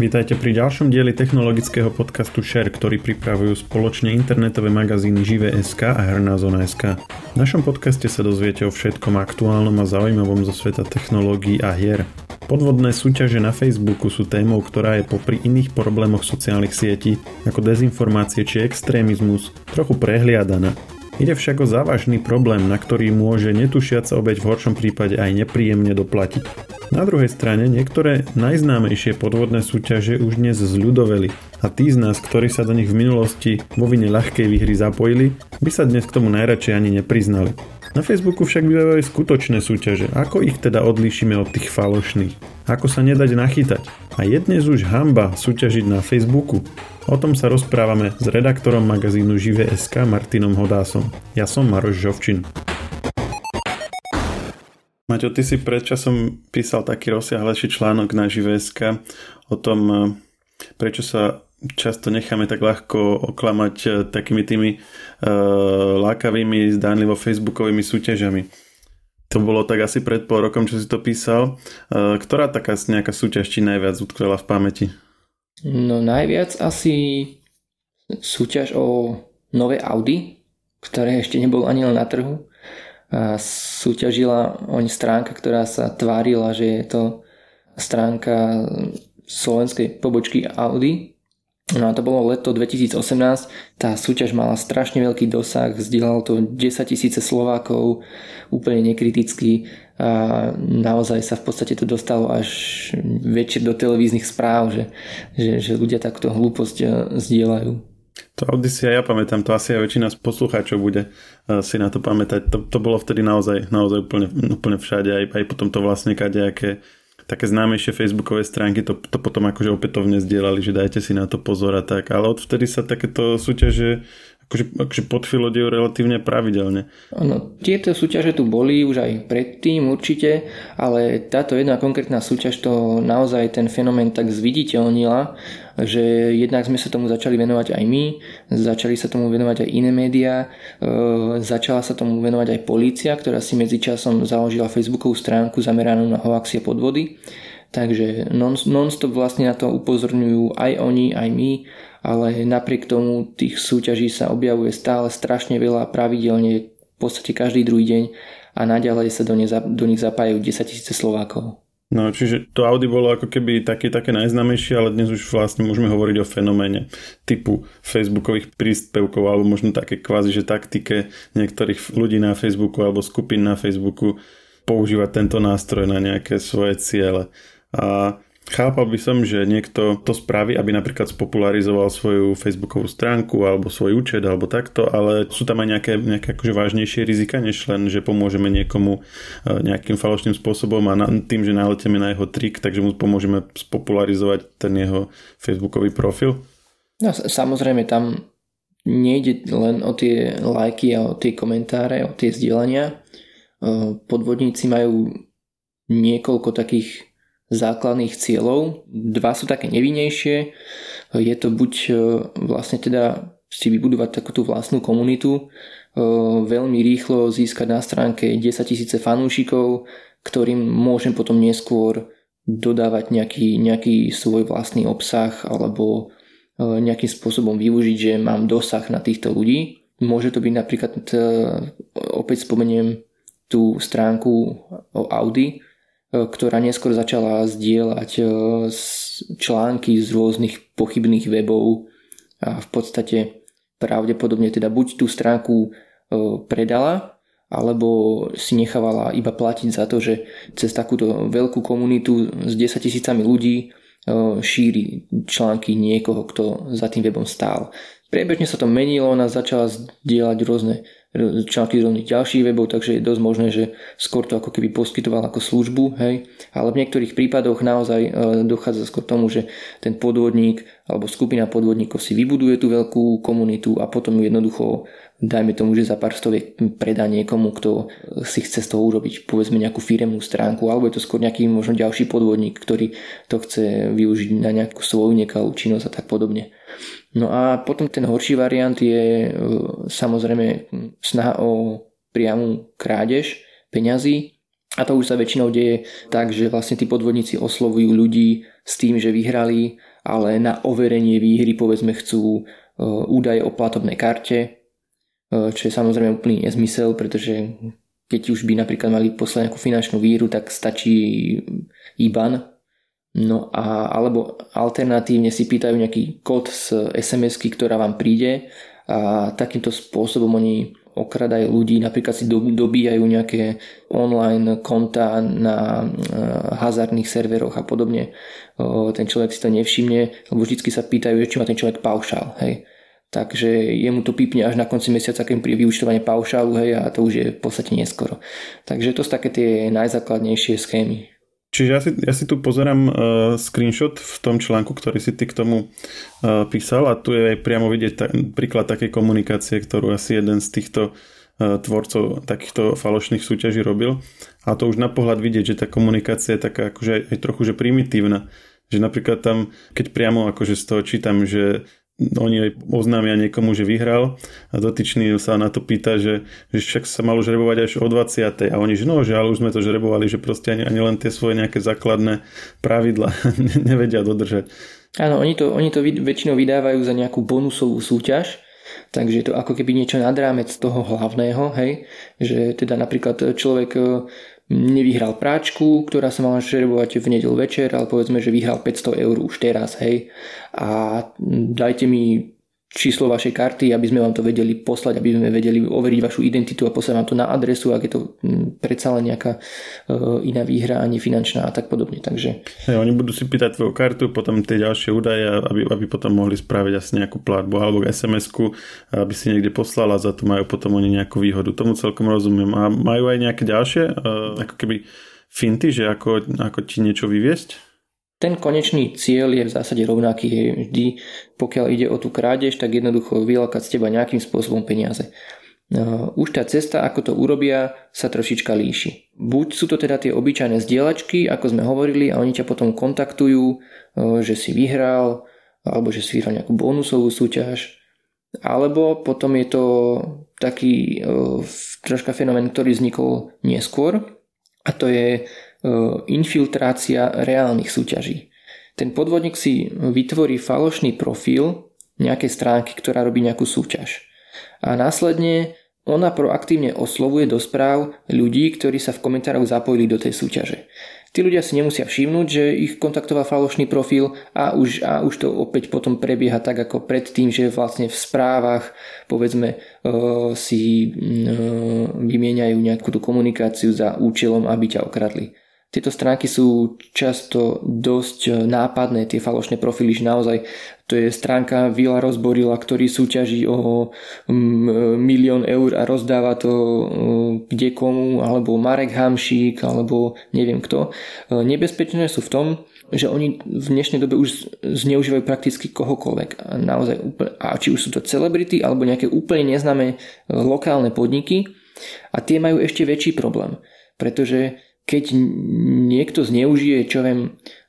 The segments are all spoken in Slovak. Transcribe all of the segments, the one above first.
Vítajte pri ďalšom dieli technologického podcastu Share, ktorý pripravujú spoločne internetové magazíny Žive.sk a Herná zona.sk. V našom podcaste sa dozviete o všetkom aktuálnom a zaujímavom zo sveta technológií a hier. Podvodné súťaže na Facebooku sú témou, ktorá je popri iných problémoch sociálnych sietí, ako dezinformácie či extrémizmus, trochu prehliadaná. Ide však o závažný problém, na ktorý môže netušiaca obeď v horšom prípade aj nepríjemne doplatiť. Na druhej strane niektoré najznámejšie podvodné súťaže už dnes zľudoveli a tí z nás, ktorí sa do nich v minulosti vo vine ľahkej výhry zapojili, by sa dnes k tomu najradšej ani nepriznali. Na Facebooku však bývajú aj skutočné súťaže. Ako ich teda odlíšime od tých falošných? Ako sa nedať nachytať? A je dnes už hamba súťažiť na Facebooku? O tom sa rozprávame s redaktorom magazínu Žive.sk Martinom Hodásom. Ja som Maroš Žovčin. Maťo, ty si predčasom písal taký rozsiahlejší článok na Žive.sk o tom, prečo sa často necháme tak ľahko oklamať eh, takými tými uh, lákavými, zdánlivo facebookovými súťažami. To bolo tak asi pred pol rokom, čo si to písal. Uh, ktorá taká nejaká súťaž ti najviac utkvela v pamäti? No najviac asi súťaž o nové Audi, ktoré ešte nebolo ani len na trhu. A súťažila oň stránka, ktorá sa tvárila, že je to stránka slovenskej pobočky Audi No a to bolo leto 2018, tá súťaž mala strašne veľký dosah, zdieľalo to 10 tisíce Slovákov úplne nekriticky a naozaj sa v podstate to dostalo až večer do televíznych správ, že, že, že ľudia takto hlúposť e, zdieľajú. To Odyssey ja pamätám, to asi aj väčšina z poslucháčov bude e, si na to pamätať. To, to bolo vtedy naozaj, naozaj úplne, úplne všade, aj, aj potom to vlastne kadejaké také známejšie facebookové stránky to, to potom akože opätovne zdieľali, že dajte si na to pozor a tak, ale odvtedy sa takéto súťaže akože, akože podfilodejú relatívne pravidelne. Ono, tieto súťaže tu boli už aj predtým určite, ale táto jedna konkrétna súťaž to naozaj ten fenomén tak zviditeľnila, že jednak sme sa tomu začali venovať aj my, začali sa tomu venovať aj iné médiá, e, začala sa tomu venovať aj polícia, ktorá si medzičasom založila facebookovú stránku zameranú na hoaxie podvody. Takže non-stop vlastne na to upozorňujú aj oni, aj my ale napriek tomu tých súťaží sa objavuje stále strašne veľa pravidelne v podstate každý druhý deň a naďalej sa do, ne, do nich zapájajú 10 tisíce Slovákov. No, čiže to Audi bolo ako keby také, také najznámejšie, ale dnes už vlastne môžeme hovoriť o fenoméne typu facebookových príspevkov alebo možno také kvázi, že taktike niektorých ľudí na Facebooku alebo skupín na Facebooku používať tento nástroj na nejaké svoje ciele. A Chápal by som, že niekto to spraví, aby napríklad spopularizoval svoju facebookovú stránku alebo svoj účet alebo takto, ale sú tam aj nejaké, nejaké akože vážnejšie rizika, než len, že pomôžeme niekomu e, nejakým falošným spôsobom a na, tým, že naleteme na jeho trik, takže mu pomôžeme spopularizovať ten jeho facebookový profil. No samozrejme tam nejde len o tie lajky a o tie komentáre, o tie zdieľania. E, podvodníci majú niekoľko takých základných cieľov. Dva sú také nevinnejšie. Je to buď e, vlastne teda si vybudovať takúto vlastnú komunitu, e, veľmi rýchlo získať na stránke 10 tisíce fanúšikov, ktorým môžem potom neskôr dodávať nejaký, nejaký svoj vlastný obsah alebo e, nejakým spôsobom využiť, že mám dosah na týchto ľudí. Môže to byť napríklad, opäť spomeniem tú stránku o Audi, ktorá neskôr začala zdieľať e, články z rôznych pochybných webov a v podstate pravdepodobne teda buď tú stránku e, predala, alebo si nechávala iba platiť za to, že cez takúto veľkú komunitu s 10 tisícami ľudí šíri články niekoho, kto za tým webom stál. Priebežne sa to menilo, ona začala zdieľať rôzne články z rôznych ďalších webov, takže je dosť možné, že skôr to ako keby poskytoval ako službu, hej. Ale v niektorých prípadoch naozaj e, dochádza skôr tomu, že ten podvodník alebo skupina podvodníkov si vybuduje tú veľkú komunitu a potom ju jednoducho dajme tomu, že za pár stoviek predá niekomu, kto si chce z toho urobiť povedzme nejakú firemnú stránku, alebo je to skôr nejaký možno ďalší podvodník, ktorý to chce využiť na nejakú svoju nekalú činnosť a tak podobne. No a potom ten horší variant je e, samozrejme snaha o priamu krádež peňazí A to už sa väčšinou deje tak, že vlastne tí podvodníci oslovujú ľudí s tým, že vyhrali, ale na overenie výhry povedzme chcú údaje o platobnej karte, čo je samozrejme úplný nezmysel, pretože keď už by napríklad mali poslať nejakú finančnú víru, tak stačí IBAN. No a alebo alternatívne si pýtajú nejaký kód z sms ktorá vám príde a takýmto spôsobom oni okradajú ľudí, napríklad si dobíjajú nejaké online konta na eh, hazardných serveroch a podobne. Ten človek si to nevšimne, lebo vždy sa pýtajú, či má ten človek paušál. Hej takže jemu to pípne až na konci mesiaca, keď príde vyučtovanie paušálu, hej, a to už je v podstate neskoro. Takže to sú také tie najzákladnejšie schémy. Čiže ja si, ja si tu pozerám uh, screenshot v tom článku, ktorý si ty k tomu uh, písal a tu je aj priamo vidieť ta, príklad takej komunikácie, ktorú asi jeden z týchto uh, tvorcov takýchto falošných súťaží robil. A to už na pohľad vidieť, že tá komunikácia je taká akože aj trochu že primitívna. Že napríklad tam, keď priamo akože z toho čítam, že oni aj oznámia niekomu, že vyhral a dotyčný sa na to pýta, že, že však sa malo žrebovať až o 20. A oni, že no, že ale už sme to žrebovali, že proste ani, ani len tie svoje nejaké základné pravidla nevedia dodržať. Áno, oni to, oni to väčšinou vydávajú za nejakú bonusovú súťaž, takže to ako keby niečo nad rámec toho hlavného, hej, že teda napríklad človek nevyhral práčku, ktorá sa mala žrebovať v nedel večer, ale povedzme, že vyhral 500 eur už teraz, hej. A dajte mi číslo vašej karty, aby sme vám to vedeli poslať, aby sme vedeli overiť vašu identitu a poslať vám to na adresu, ak je to hm, predsa len nejaká uh, iná výhra, ani finančná a tak podobne. Takže... Hey, oni budú si pýtať tvoju kartu, potom tie ďalšie údaje, aby, aby potom mohli spraviť asi nejakú platbu alebo SMS-ku, aby si niekde poslala, za to majú potom oni nejakú výhodu. Tomu celkom rozumiem. A majú aj nejaké ďalšie, uh, ako keby finty, že ako, ako ti niečo vyviesť? Ten konečný cieľ je v zásade rovnaký. Vždy, pokiaľ ide o tú krádež, tak jednoducho vylakať z teba nejakým spôsobom peniaze. No, už tá cesta, ako to urobia, sa trošička líši. Buď sú to teda tie obyčajné zdieľačky, ako sme hovorili, a oni ťa potom kontaktujú, že si vyhral, alebo že si vyhral nejakú bonusovú súťaž, alebo potom je to taký troška fenomén, ktorý vznikol neskôr, a to je infiltrácia reálnych súťaží. Ten podvodník si vytvorí falošný profil nejakej stránky, ktorá robí nejakú súťaž. A následne ona proaktívne oslovuje do správ ľudí, ktorí sa v komentároch zapojili do tej súťaže. Tí ľudia si nemusia všimnúť, že ich kontaktoval falošný profil a už, a už to opäť potom prebieha tak ako predtým, že vlastne v správach povedzme uh, si uh, vymieňajú nejakú tú komunikáciu za účelom, aby ťa okradli. Tieto stránky sú často dosť nápadné, tie falošné profily, že naozaj to je stránka Vila Rozborila, ktorý súťaží o mm, milión eur a rozdáva to kde komu, alebo Marek Hamšík, alebo neviem kto. Nebezpečné sú v tom, že oni v dnešnej dobe už zneužívajú prakticky kohokoľvek. A, naozaj, a či už sú to celebrity, alebo nejaké úplne neznáme e, lokálne podniky. A tie majú ešte väčší problém. Pretože keď niekto zneužije, čo viem,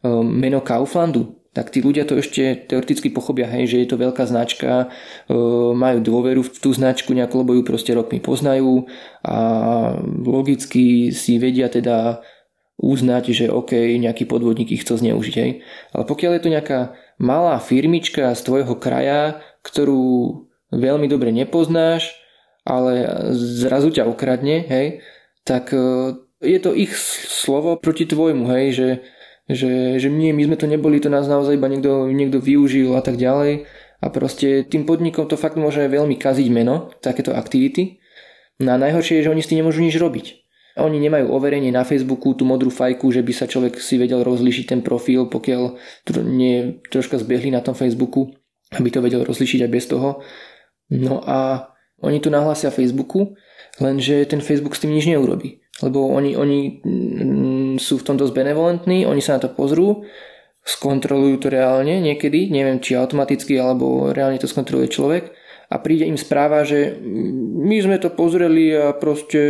e, meno Kauflandu, tak tí ľudia to ešte teoreticky pochopia, hej, že je to veľká značka, e, majú dôveru v tú značku nejako, lebo ju proste rokmi poznajú a logicky si vedia teda uznať, že OK, nejaký podvodník ich chce zneužiť. Hej. Ale pokiaľ je to nejaká malá firmička z tvojho kraja, ktorú veľmi dobre nepoznáš, ale zrazu ťa okradne, hej, tak e, je to ich slovo proti tvojmu, hej, že, že, že nie, my sme to neboli, to nás naozaj iba niekto, niekto využil a tak ďalej. A proste tým podnikom to fakt môže veľmi kaziť meno, takéto aktivity. No a najhoršie je, že oni s tým nemôžu nič robiť. Oni nemajú overenie na Facebooku, tú modrú fajku, že by sa človek si vedel rozlišiť ten profil, pokiaľ nie troška zbehli na tom Facebooku, aby to vedel rozlišiť aj bez toho. No a oni to nahlásia Facebooku, lenže ten Facebook s tým nič neurobí lebo oni, oni mm, sú v tom dosť benevolentní, oni sa na to pozrú, skontrolujú to reálne niekedy, neviem či automaticky alebo reálne to skontroluje človek a príde im správa, že my sme to pozreli a proste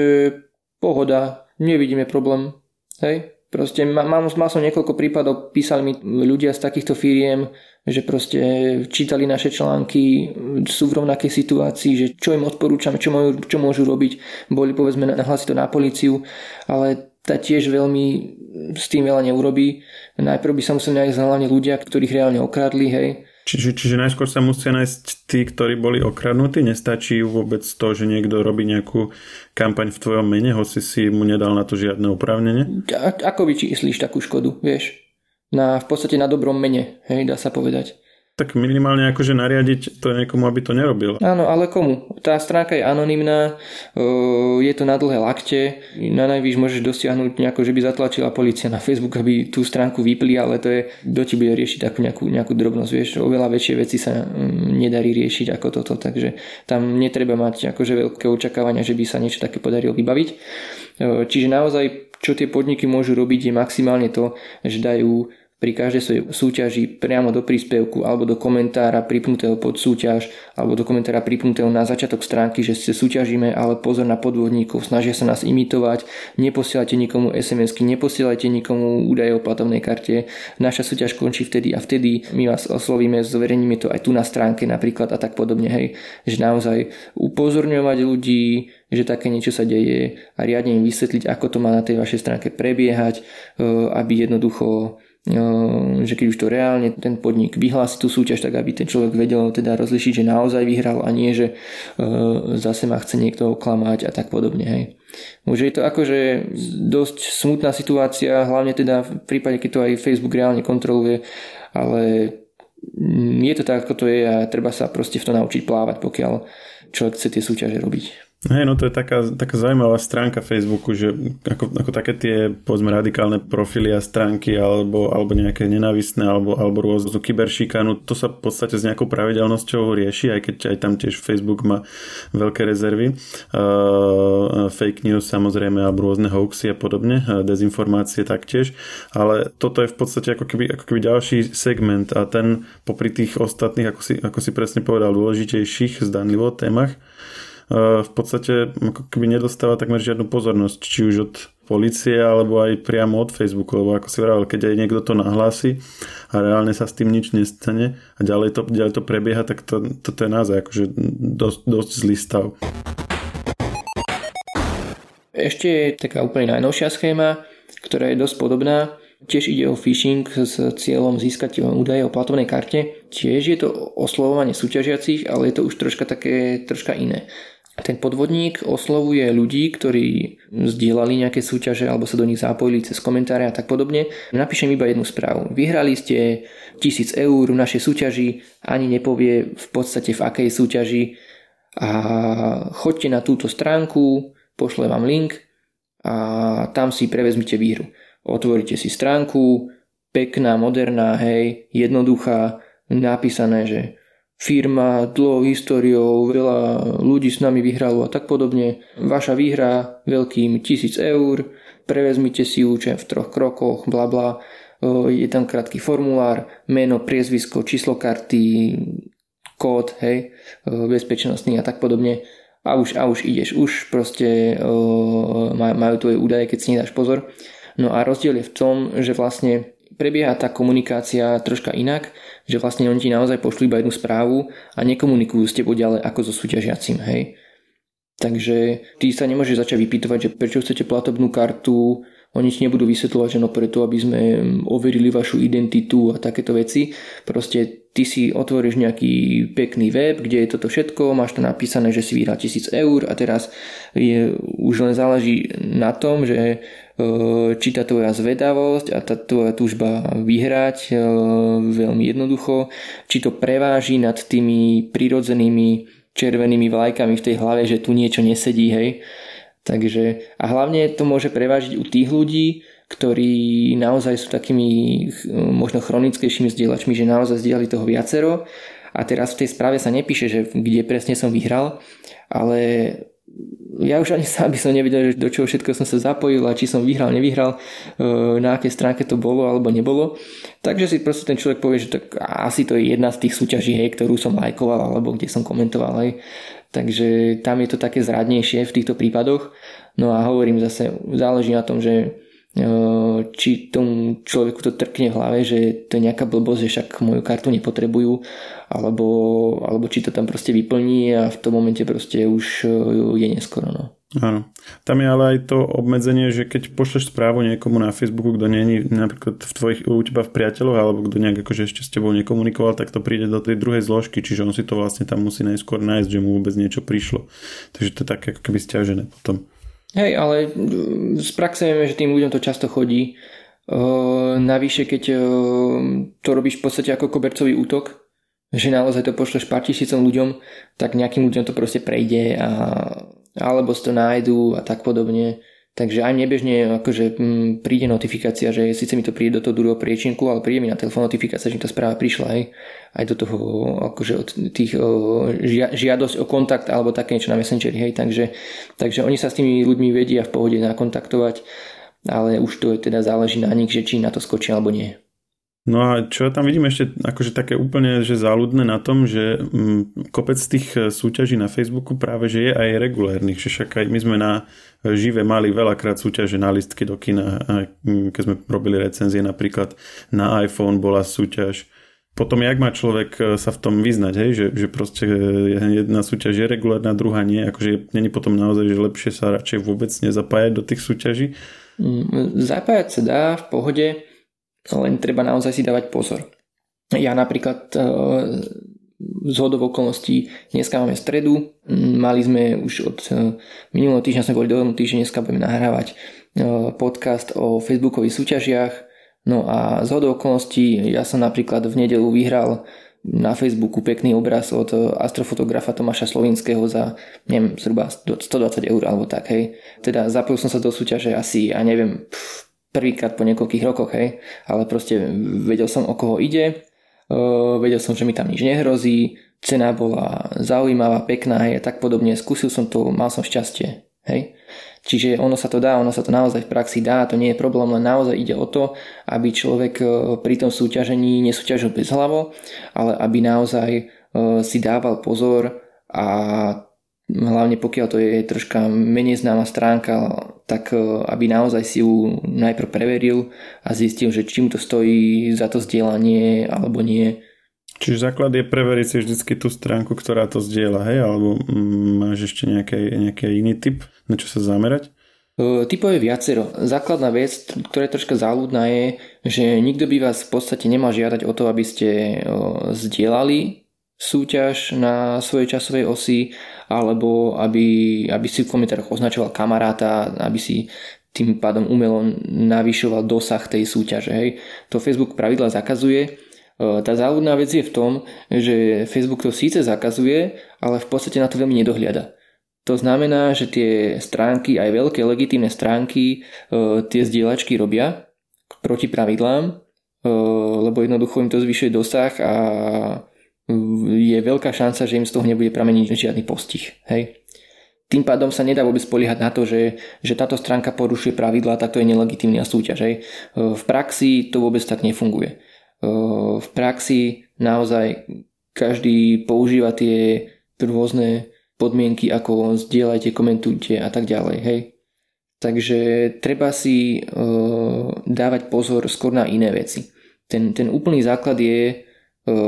pohoda, nevidíme problém. Hej? Proste mám, mal som niekoľko prípadov, písali mi ľudia z takýchto firiem, že proste čítali naše články, sú v rovnakej situácii, že čo im odporúčame, čo, môžu, čo môžu robiť. Boli povedzme nahlásiť to na policiu, ale tá tiež veľmi s tým veľa neurobí. Najprv by sa museli nájsť hlavne ľudia, ktorých reálne okradli, hej. Čiže, čiže najskôr sa musia nájsť tí, ktorí boli okradnutí? Nestačí vôbec to, že niekto robí nejakú kampaň v tvojom mene, hoci si mu nedal na to žiadne oprávnenie? A, ako vyčíslíš takú škodu, vieš? Na, v podstate na dobrom mene, hej, dá sa povedať tak minimálne akože nariadiť to niekomu, aby to nerobil. Áno, ale komu? Tá stránka je anonymná, je to na dlhé lakte, na najvýš môžeš dosiahnuť nejako, že by zatlačila policia na Facebook, aby tú stránku vypli, ale to je, kto ti bude riešiť takú nejakú, nejakú drobnosť, vieš, oveľa väčšie veci sa mm, nedarí riešiť ako toto, takže tam netreba mať akože veľké očakávania, že by sa niečo také podarilo vybaviť. Čiže naozaj, čo tie podniky môžu robiť, je maximálne to, že dajú pri každej svojej súťaži priamo do príspevku alebo do komentára pripnutého pod súťaž alebo do komentára pripnutého na začiatok stránky, že ste súťažíme, ale pozor na podvodníkov, snažia sa nás imitovať, neposielajte nikomu SMS-ky, neposielajte nikomu údaje o platovnej karte, naša súťaž končí vtedy a vtedy my vás oslovíme, zverejníme to aj tu na stránke napríklad a tak podobne, hej, že naozaj upozorňovať ľudí, že také niečo sa deje a riadne im vysvetliť, ako to má na tej vašej stránke prebiehať, e, aby jednoducho že keď už to reálne ten podnik vyhlási tú súťaž, tak aby ten človek vedel teda rozlišiť, že naozaj vyhral a nie, že zase ma chce niekto oklamať a tak podobne. Hej. Môže je to akože dosť smutná situácia, hlavne teda v prípade, keď to aj Facebook reálne kontroluje, ale je to tak, ako to je a treba sa proste v to naučiť plávať, pokiaľ človek chce tie súťaže robiť. Hej, no to je taká, taká zaujímavá stránka Facebooku, že ako, ako také tie, povedzme, radikálne profily a stránky alebo, alebo nejaké nenávistné alebo, alebo rôznu kyberšikanu, to sa v podstate s nejakou pravidelnosťou rieši, aj keď aj tam tiež Facebook má veľké rezervy. Uh, fake news samozrejme alebo rôzne hoaxy a podobne, uh, dezinformácie taktiež, ale toto je v podstate ako keby, ako keby ďalší segment a ten popri tých ostatných, ako si, ako si presne povedal, dôležitejších zdanlivo témach, v podstate ako keby nedostáva takmer žiadnu pozornosť, či už od policie alebo aj priamo od Facebooku, lebo ako si vravel, keď aj niekto to nahlási a reálne sa s tým nič nestane a ďalej to, ďalej to prebieha, tak to, toto je naozaj akože dosť, dosť zlý stav. Ešte je taká úplne najnovšia schéma, ktorá je dosť podobná. Tiež ide o phishing s cieľom získať údaje o platovnej karte. Tiež je to oslovovanie súťažiacich, ale je to už troška také, troška iné. Ten podvodník oslovuje ľudí, ktorí zdieľali nejaké súťaže alebo sa do nich zapojili cez komentáre a tak podobne. Napíšem iba jednu správu. Vyhrali ste 1000 eur v našej súťaži, ani nepovie v podstate v akej súťaži a choďte na túto stránku, pošle vám link a tam si prevezmite výhru. Otvoríte si stránku, pekná, moderná, hej, jednoduchá, napísané, že firma dlhou históriou, veľa ľudí s nami vyhralo a tak podobne. Vaša výhra veľkým 1000 eur, prevezmite si účet v troch krokoch, bla bla. Je tam krátky formulár, meno, priezvisko, číslo karty, kód, hej, bezpečnostný a tak podobne. A už, a už ideš, už proste majú tvoje údaje, keď si nedáš pozor. No a rozdiel je v tom, že vlastne prebieha tá komunikácia troška inak, že vlastne oni ti naozaj pošli iba jednu správu a nekomunikujú s tebou ďalej ako so súťažiacim, hej. Takže ty sa nemôžeš začať vypýtovať, že prečo chcete platobnú kartu, oni ti nebudú vysvetľovať, že no preto, aby sme overili vašu identitu a takéto veci. Proste ty si otvoríš nejaký pekný web, kde je toto všetko, máš tam napísané, že si vyhral 1000 eur a teraz je, už len záleží na tom, že či tá tvoja zvedavosť a tá tvoja túžba vyhrať veľmi jednoducho, či to preváži nad tými prirodzenými červenými vlajkami v tej hlave, že tu niečo nesedí, hej. Takže, a hlavne to môže prevážiť u tých ľudí, ktorí naozaj sú takými možno chronickejšími zdieľačmi, že naozaj zdieľali toho viacero a teraz v tej správe sa nepíše, že kde presne som vyhral, ale ja už ani sám by som nevedel, do čoho všetko som sa zapojil a či som vyhral, nevyhral, e, na akej stránke to bolo alebo nebolo. Takže si proste ten človek povie, že tak asi to je jedna z tých súťaží, hej, ktorú som lajkoval alebo kde som komentoval. Hej. Takže tam je to také zradnejšie v týchto prípadoch. No a hovorím zase, záleží na tom, že či tomu človeku to trkne v hlave, že to je nejaká blbosť, že však moju kartu nepotrebujú, alebo, alebo či to tam proste vyplní a v tom momente proste už je neskoro. No. Áno. Tam je ale aj to obmedzenie, že keď pošleš správu niekomu na Facebooku, kto je napríklad v tvojich, u teba v priateľoch, alebo kto nejak akože ešte s tebou nekomunikoval, tak to príde do tej druhej zložky, čiže on si to vlastne tam musí najskôr nájsť, že mu vôbec niečo prišlo. Takže to je také ako keby stiažené potom. Hej, ale z praxe vieme, že tým ľuďom to často chodí. Uh, navyše, keď uh, to robíš v podstate ako kobercový útok, že naozaj to pošleš pár tisícom ľuďom, tak nejakým ľuďom to proste prejde a alebo si to nájdu a tak podobne. Takže aj nebežne akože m, príde notifikácia, že síce mi to príde do toho druhého priečinku, ale príde mi na telefón notifikácia, že mi tá správa prišla aj, aj do toho akože od tých o, žia, žiadosť o kontakt alebo také niečo na Messengeri, hej, takže, takže oni sa s tými ľuďmi vedia v pohode nakontaktovať, ale už to je teda záleží na nich, že či na to skočí alebo nie. No a čo tam vidím ešte akože také úplne že záľudné na tom, že mm, kopec tých e, súťaží na Facebooku práve že je aj regulérnych, že však aj my sme na e, žive mali veľakrát súťaže na listky do kina, mm, keď sme robili recenzie napríklad na iPhone bola súťaž. Potom jak má človek e, sa v tom vyznať, hej? Že, že proste jedna súťaž je regulárna, druhá nie, akože není potom naozaj, že lepšie sa radšej vôbec nezapájať do tých súťaží? Mm, zapájať sa dá v pohode, len treba naozaj si dávať pozor. Ja napríklad e, z hodov okolností dneska máme stredu, mali sme už od e, minulého týždňa sme boli dohodnutí, že dneska budeme nahrávať e, podcast o facebookových súťažiach, no a z hodov okolností ja som napríklad v nedelu vyhral na Facebooku pekný obraz od astrofotografa Tomáša Slovinského za, neviem, zhruba 120 eur alebo tak, hej. Teda zapojil som sa do súťaže asi, ja neviem, pff, prvýkrát po niekoľkých rokoch, hej, ale proste vedel som o koho ide, vedel som, že mi tam nič nehrozí, cena bola zaujímavá, pekná, hej, a tak podobne, skúsil som to, mal som šťastie, hej. Čiže ono sa to dá, ono sa to naozaj v praxi dá, to nie je problém, len naozaj ide o to, aby človek pri tom súťažení nesúťažil bez hlavo, ale aby naozaj si dával pozor a hlavne pokiaľ to je troška menej známa stránka, tak e, aby naozaj si ju najprv preveril a zistil, že či mu to stojí za to zdieľanie alebo nie. Čiže základ je preveriť si vždycky tú stránku, ktorá to zdieľa, hej? Alebo mm, máš ešte nejaký, nejaký iný typ, na čo sa zamerať? E, typov je viacero. Základná vec, ktorá je troška záľudná je, že nikto by vás v podstate nemal žiadať o to, aby ste e, zdieľali súťaž na svojej časovej osi alebo aby, aby si v komentároch označoval kamaráta, aby si tým pádom umelo navyšoval dosah tej súťaže. Hej. To Facebook pravidla zakazuje. E, tá záľudná vec je v tom, že Facebook to síce zakazuje, ale v podstate na to veľmi nedohliada. To znamená, že tie stránky, aj veľké legitímne stránky, e, tie zdieľačky robia proti pravidlám, e, lebo jednoducho im to zvyšuje dosah a je veľká šanca, že im z toho nebude prameniť žiadny postih. Hej? Tým pádom sa nedá vôbec spoliehať na to, že, že táto stránka porušuje pravidlá, tak to je nelegitímna súťaž. Hej? V praxi to vôbec tak nefunguje. V praxi naozaj každý používa tie rôzne podmienky, ako zdieľajte, komentujte a tak ďalej. Hej? Takže treba si dávať pozor skôr na iné veci. Ten, ten úplný základ je E,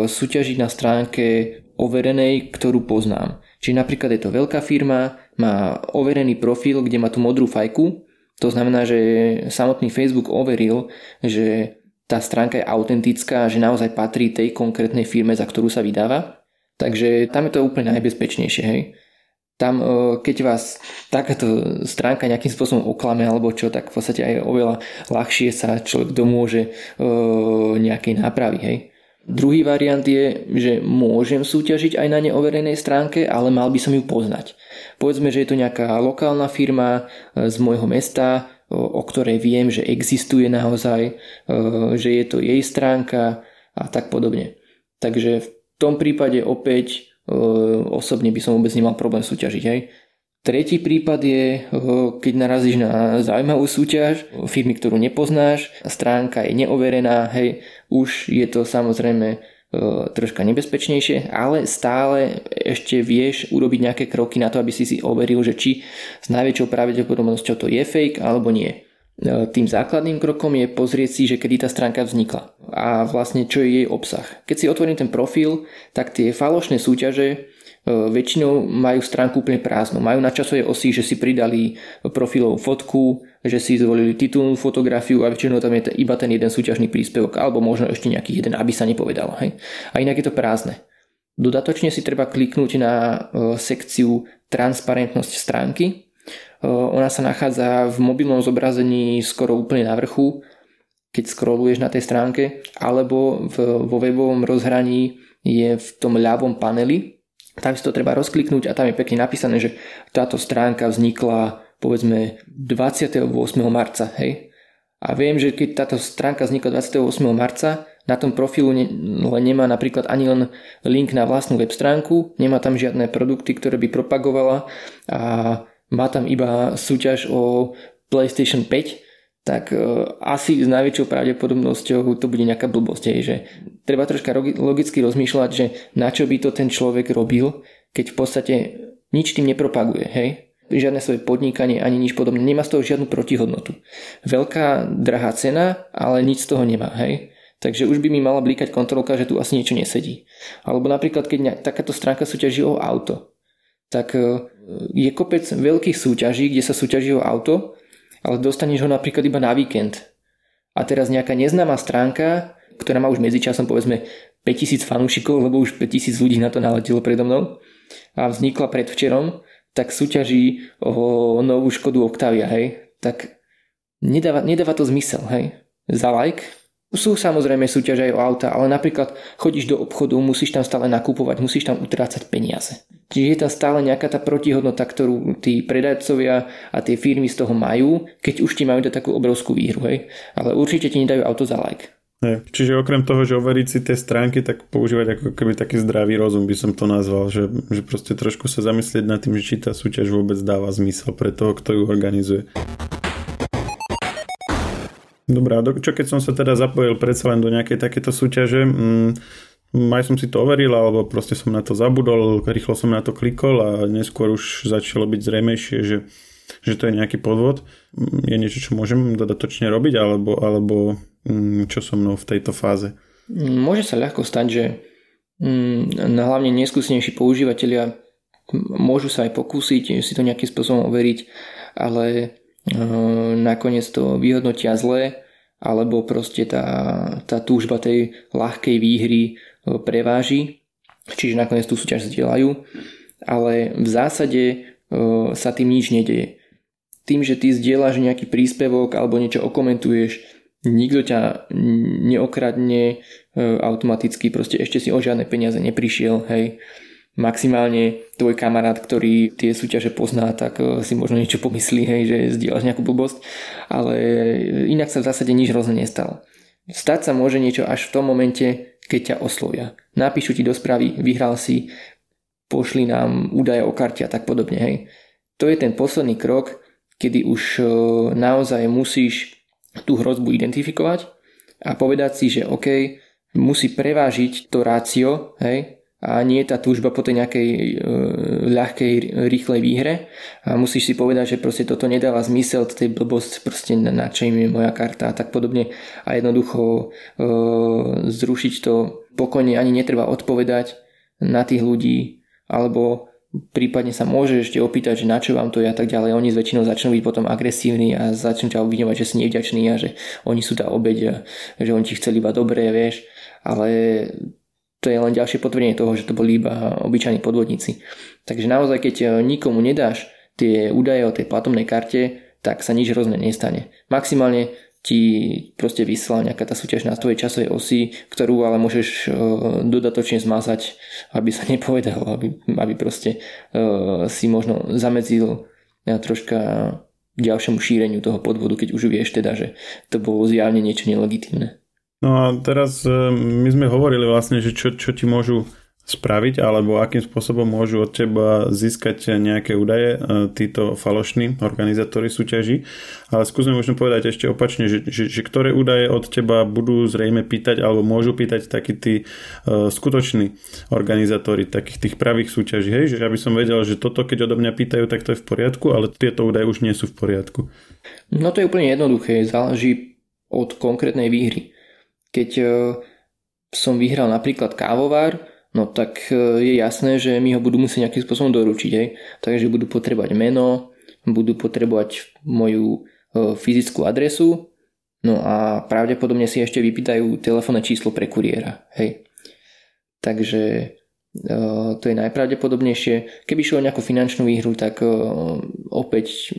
súťažiť na stránke overenej, ktorú poznám. Čiže napríklad je to veľká firma, má overený profil, kde má tú modrú fajku, to znamená, že samotný Facebook overil, že tá stránka je autentická, že naozaj patrí tej konkrétnej firme, za ktorú sa vydáva. Takže tam je to úplne najbezpečnejšie. Hej. Tam, e, keď vás takáto stránka nejakým spôsobom oklame alebo čo, tak v podstate aj oveľa ľahšie sa človek domôže e, nejakej nápravy. Hej. Druhý variant je, že môžem súťažiť aj na neoverenej stránke, ale mal by som ju poznať. Povedzme, že je to nejaká lokálna firma e, z môjho mesta, o ktorej viem, že existuje naozaj, e, že je to jej stránka a tak podobne. Takže v tom prípade opäť e, osobne by som vôbec nemal problém súťažiť. Hej. Tretí prípad je, keď narazíš na zaujímavú súťaž, firmy, ktorú nepoznáš, stránka je neoverená, hej, už je to samozrejme troška nebezpečnejšie, ale stále ešte vieš urobiť nejaké kroky na to, aby si si overil, že či s najväčšou pravdepodobnosťou to je fake alebo nie. tým základným krokom je pozrieť si, že kedy tá stránka vznikla a vlastne čo je jej obsah. Keď si otvorím ten profil, tak tie falošné súťaže e, väčšinou majú stránku úplne prázdnu. Majú na časovej osi, že si pridali profilovú fotku, že si zvolili titulnú fotografiu a väčšinou tam je iba ten jeden súťažný príspevok alebo možno ešte nejaký jeden, aby sa nepovedalo. Hej? A inak je to prázdne. Dodatočne si treba kliknúť na e, sekciu transparentnosť stránky ona sa nachádza v mobilnom zobrazení skoro úplne na vrchu, keď scrolluješ na tej stránke, alebo v, vo webovom rozhraní je v tom ľavom paneli. Tam si to treba rozkliknúť a tam je pekne napísané, že táto stránka vznikla povedzme 28. marca, hej. A viem, že keď táto stránka vznikla 28. marca, na tom profilu ne, nemá napríklad ani len link na vlastnú web stránku, nemá tam žiadne produkty, ktoré by propagovala a má tam iba súťaž o PlayStation 5, tak uh, asi s najväčšou pravdepodobnosťou to bude nejaká blbosť, hej, že treba troška logicky rozmýšľať, že na čo by to ten človek robil, keď v podstate nič tým nepropaguje, hej žiadne svoje podnikanie ani nič podobné. Nemá z toho žiadnu protihodnotu. Veľká, drahá cena, ale nič z toho nemá, hej. Takže už by mi mala blíkať kontrolka, že tu asi niečo nesedí. Alebo napríklad, keď takáto stránka súťaží o auto, tak e, je kopec veľkých súťaží, kde sa súťaží o auto, ale dostaneš ho napríklad iba na víkend. A teraz nejaká neznáma stránka, ktorá má už medzičasom povedzme 5000 fanúšikov, lebo už 5000 ľudí na to naletelo predo mnou a vznikla predvčerom, tak súťaží o novú Škodu Octavia, hej, tak nedáva, nedáva to zmysel, hej. Za like sú samozrejme súťaže aj o auta, ale napríklad chodíš do obchodu, musíš tam stále nakupovať, musíš tam utrácať peniaze. Čiže je tam stále nejaká tá protihodnota, ktorú tí predajcovia a tie firmy z toho majú, keď už ti majú dať takú obrovskú výhru, hej. Ale určite ti nedajú auto za like. Hej. Čiže okrem toho, že overiť si tie stránky, tak používať ako keby taký zdravý rozum by som to nazval, že, že proste trošku sa zamyslieť nad tým, že či tá súťaž vôbec dáva zmysel pre toho, kto ju organizuje. Dobrá, čo keď som sa teda zapojil predsa len do nejakej takéto súťaže, mm, som si to overil, alebo proste som na to zabudol, rýchlo som na to klikol a neskôr už začalo byť zrejmejšie, že, že to je nejaký podvod. Mm, je niečo, čo môžem dodatočne robiť, alebo, alebo mm, čo so mnou v tejto fáze? Môže sa ľahko stať, že na hlavne neskúsenejší používateľia môžu sa aj pokúsiť si to nejakým spôsobom overiť, ale Ehm, nakoniec to vyhodnotia zle, alebo proste tá, tá túžba tej ľahkej výhry e, preváži, čiže nakoniec tú súťaž zdieľajú, ale v zásade e, sa tým nič nedeje. Tým, že ty zdieľaš nejaký príspevok alebo niečo okomentuješ, nikto ťa neokradne e, automaticky, proste ešte si o žiadne peniaze neprišiel, hej maximálne tvoj kamarát, ktorý tie súťaže pozná, tak eh, si možno niečo pomyslí, hej, že zdieľaš nejakú blbosť, ale inak sa v zásade nič rozhodne nestalo. Stať sa môže niečo až v tom momente, keď ťa oslovia. Napíšu ti do správy, vyhral si, pošli nám údaje o karte a tak podobne. Hej. To je ten posledný krok, kedy už eh, naozaj musíš tú hrozbu identifikovať a povedať si, že OK, musí prevážiť to rácio, hej, a nie je tá túžba po tej nejakej e, ľahkej, rýchlej výhre a musíš si povedať, že proste toto nedáva zmysel, to je blbosť, proste na, na čo im je moja karta a tak podobne a jednoducho e, zrušiť to pokojne ani netreba odpovedať na tých ľudí alebo prípadne sa môže ešte opýtať, že na čo vám to je a tak ďalej. Oni väčšinou začnú byť potom agresívni a začnú ťa obviňovať, že si nevďačný a že oni sú tá obeď a že oni ti chceli iba dobré, vieš. Ale to je len ďalšie potvrdenie toho, že to boli iba obyčajní podvodníci. Takže naozaj, keď eh, nikomu nedáš tie údaje o tej platobnej karte, tak sa nič hrozné nestane. Maximálne ti proste vyslá nejaká tá súťaž na tvojej časovej osi, ktorú ale môžeš uh, dodatočne zmazať, aby sa nepovedalo, aby, aby proste uh, si možno zamedzil uh, troška ďalšiemu šíreniu toho podvodu, keď už vieš teda, že to bolo zjavne niečo nelegitimné. No a teraz e, my sme hovorili vlastne, že čo, čo ti môžu spraviť, alebo akým spôsobom môžu od teba získať nejaké údaje e, títo falošní organizátori súťaží. Ale skúsme možno povedať ešte opačne, že, že, že ktoré údaje od teba budú zrejme pýtať alebo môžu pýtať takí tí uh, skutoční organizátori takých tých pravých súťaží. Hej, že aby som vedel, že toto keď odo mňa pýtajú, tak to je v poriadku, ale tieto údaje už nie sú v poriadku. No to je úplne jednoduché, záleží od konkrétnej výhry. Keď uh, som vyhral napríklad kávovar, no tak e, je jasné, že mi ho budú musieť nejakým spôsobom doručiť. Hej. Takže budú potrebovať meno, budú potrebovať moju e, fyzickú adresu, no a pravdepodobne si ešte vypýtajú telefónne číslo pre kuriéra. Hej. Takže e, to je najpravdepodobnejšie. Keby šlo o nejakú finančnú výhru, tak opäť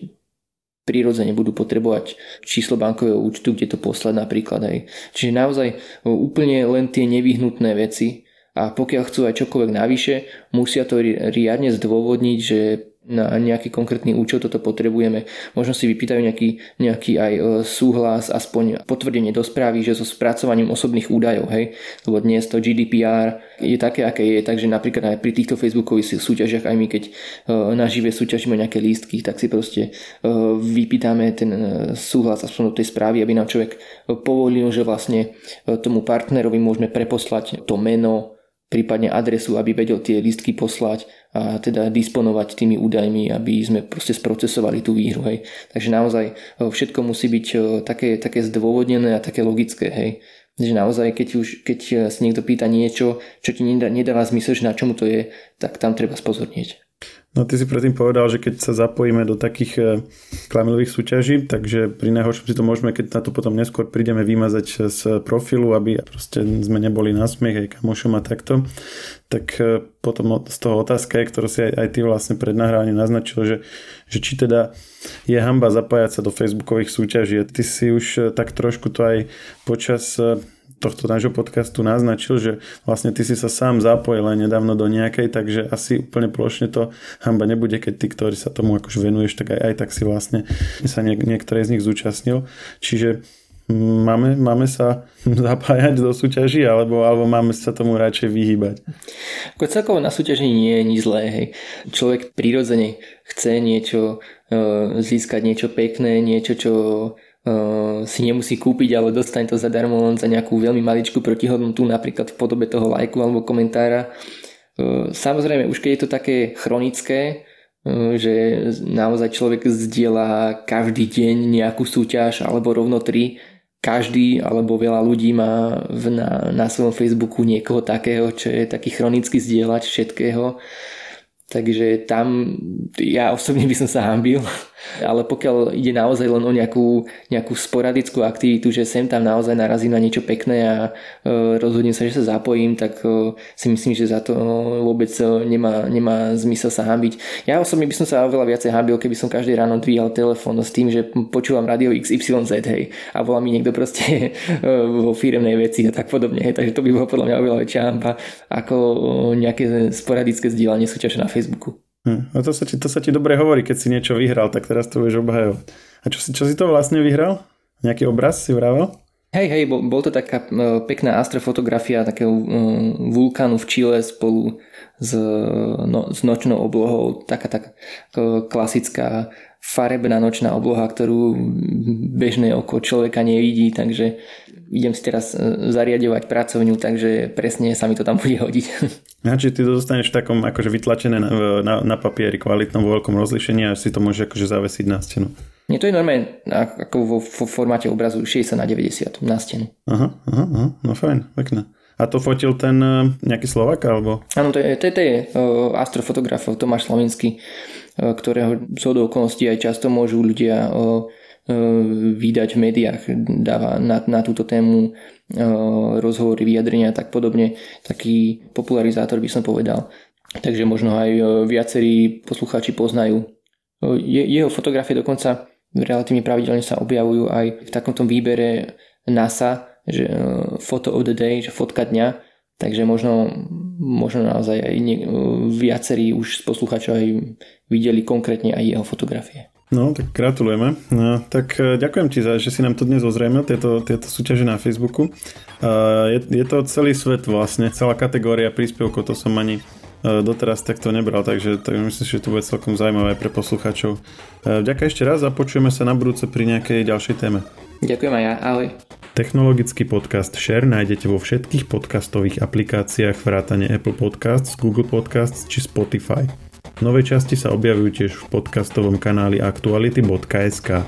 prirodzene budú potrebovať číslo bankového účtu, kde to poslať napríklad. Hej. Čiže naozaj úplne len tie nevyhnutné veci, a pokiaľ chcú aj čokoľvek navyše, musia to riadne zdôvodniť, že na nejaký konkrétny účel toto potrebujeme. Možno si vypýtajú nejaký, nejaký aj e, súhlas, aspoň potvrdenie do správy, že so spracovaním osobných údajov, hej, lebo dnes to GDPR je také, aké je, takže napríklad aj pri týchto facebookových súťažiach, aj my keď e, na živé súťažíme nejaké lístky, tak si proste e, vypýtame ten súhlas aspoň do tej správy, aby nám človek povolil, že vlastne tomu partnerovi môžeme preposlať to meno, prípadne adresu, aby vedel tie listky poslať a teda disponovať tými údajmi, aby sme proste sprocesovali tú výhru. Hej. Takže naozaj e, všetko musí byť e, také, také zdôvodnené a také logické. Hej. Že naozaj, keď, už, keď si niekto pýta niečo, čo ti nedá, nedáva zmysel, že na čomu to je, tak tam treba spozornieť. No ty si predtým povedal, že keď sa zapojíme do takých e, klamilých súťaží, takže pri najhoršom si to môžeme, keď na to potom neskôr prídeme vymazať z profilu, aby proste sme neboli na smiech aj kamošom a takto, tak e, potom z toho otázka ktorú si aj, aj ty vlastne pred nahrávaním naznačil, že, že či teda je hamba zapájať sa do facebookových súťaží. Ty si už e, tak trošku to aj počas tohto nášho podcastu naznačil, že vlastne ty si sa sám zapojil aj nedávno do nejakej, takže asi úplne plošne to hamba nebude, keď ty, ktorý sa tomu akož venuješ, tak aj, aj tak si vlastne sa niek- niektoré z nich zúčastnil. Čiže máme, máme sa zapájať do súťaží alebo, alebo máme sa tomu radšej vyhýbať? Ako celkovo na súťaži nie je nič zlé. Hej. Človek prirodzene chce niečo, e, získať niečo pekné, niečo, čo si nemusí kúpiť, ale dostane to zadarmo len za nejakú veľmi maličkú protihodnotu, napríklad v podobe toho lajku alebo komentára. Samozrejme, už keď je to také chronické, že naozaj človek zdieľa každý deň nejakú súťaž alebo rovno tri, každý alebo veľa ľudí má v, na, na svojom Facebooku niekoho takého, čo je taký chronický zdieľač všetkého. Takže tam ja osobne by som sa hambil ale pokiaľ ide naozaj len o nejakú, nejakú sporadickú aktivitu, že sem tam naozaj narazím na niečo pekné a e, rozhodnem sa, že sa zapojím, tak e, si myslím, že za to vôbec e, nemá, nemá zmysel sa hambiť. Ja osobne by som sa oveľa viacej hambil, keby som každý ráno dvíhal telefón s tým, že počúvam radio XYZ hej, a volá mi niekto proste vo firemnej veci a tak podobne. Hej, takže to by bolo podľa mňa oveľa väčšia hamba ako nejaké sporadické zdieľanie súťaže na Facebooku. Hm. A to sa, ti, to sa ti dobre hovorí, keď si niečo vyhral, tak teraz to budeš obhajovať. A čo si, čo si to vlastne vyhral? Nejaký obraz si vravel? Hej, hej, bol, bol to taká pekná astrofotografia takého uh, vulkánu v Čile spolu s, no, s nočnou oblohou, taká taká klasická farebná nočná obloha, ktorú bežné oko človeka nevidí, takže idem si teraz e, zariadovať pracovňu, takže presne sa mi to tam bude hodiť. A či ty to dostaneš v takom akože vytlačené na, na, na papieri kvalitnom vo veľkom rozlišení a si to môže akože zavesiť na stenu. Nie, to je normálne ako vo, vo formáte obrazu 60 na 90 na stenu. Aha, aha, aha, no fajn, pekné. A to fotil ten e, nejaký Slovak, alebo? Áno, to je, to je, to je astrofotograf Tomáš Slovenský. E, ktorého z okolností aj často môžu ľudia e, e, vydať v médiách, dáva na, na túto tému rozhovory, vyjadrenia a tak podobne. Taký popularizátor by som povedal. Takže možno aj viacerí poslucháči poznajú. Jeho fotografie dokonca relatívne pravidelne sa objavujú aj v takomto výbere NASA, že photo of the day, že fotka dňa, takže možno možno naozaj aj nie, viacerí už z poslucháčov aj videli konkrétne aj jeho fotografie. No, tak gratulujeme. No, tak e, ďakujem ti za, že si nám to dnes ozrejme, tieto, tieto súťaže na Facebooku. Uh, je, je to celý svet vlastne, celá kategória príspevkov, to som ani uh, doteraz takto nebral, takže tak myslím, že to bude celkom zaujímavé pre poslucháčov. Ďakujem ešte raz a počujeme sa na budúce pri nejakej ďalšej téme. Ďakujem aj ja, ahoj. Technologický podcast Share nájdete vo všetkých podcastových aplikáciách vrátane Apple Podcasts, Google Podcasts či Spotify. Nové časti sa objavujú tiež v podcastovom kanáli aktuality.sk.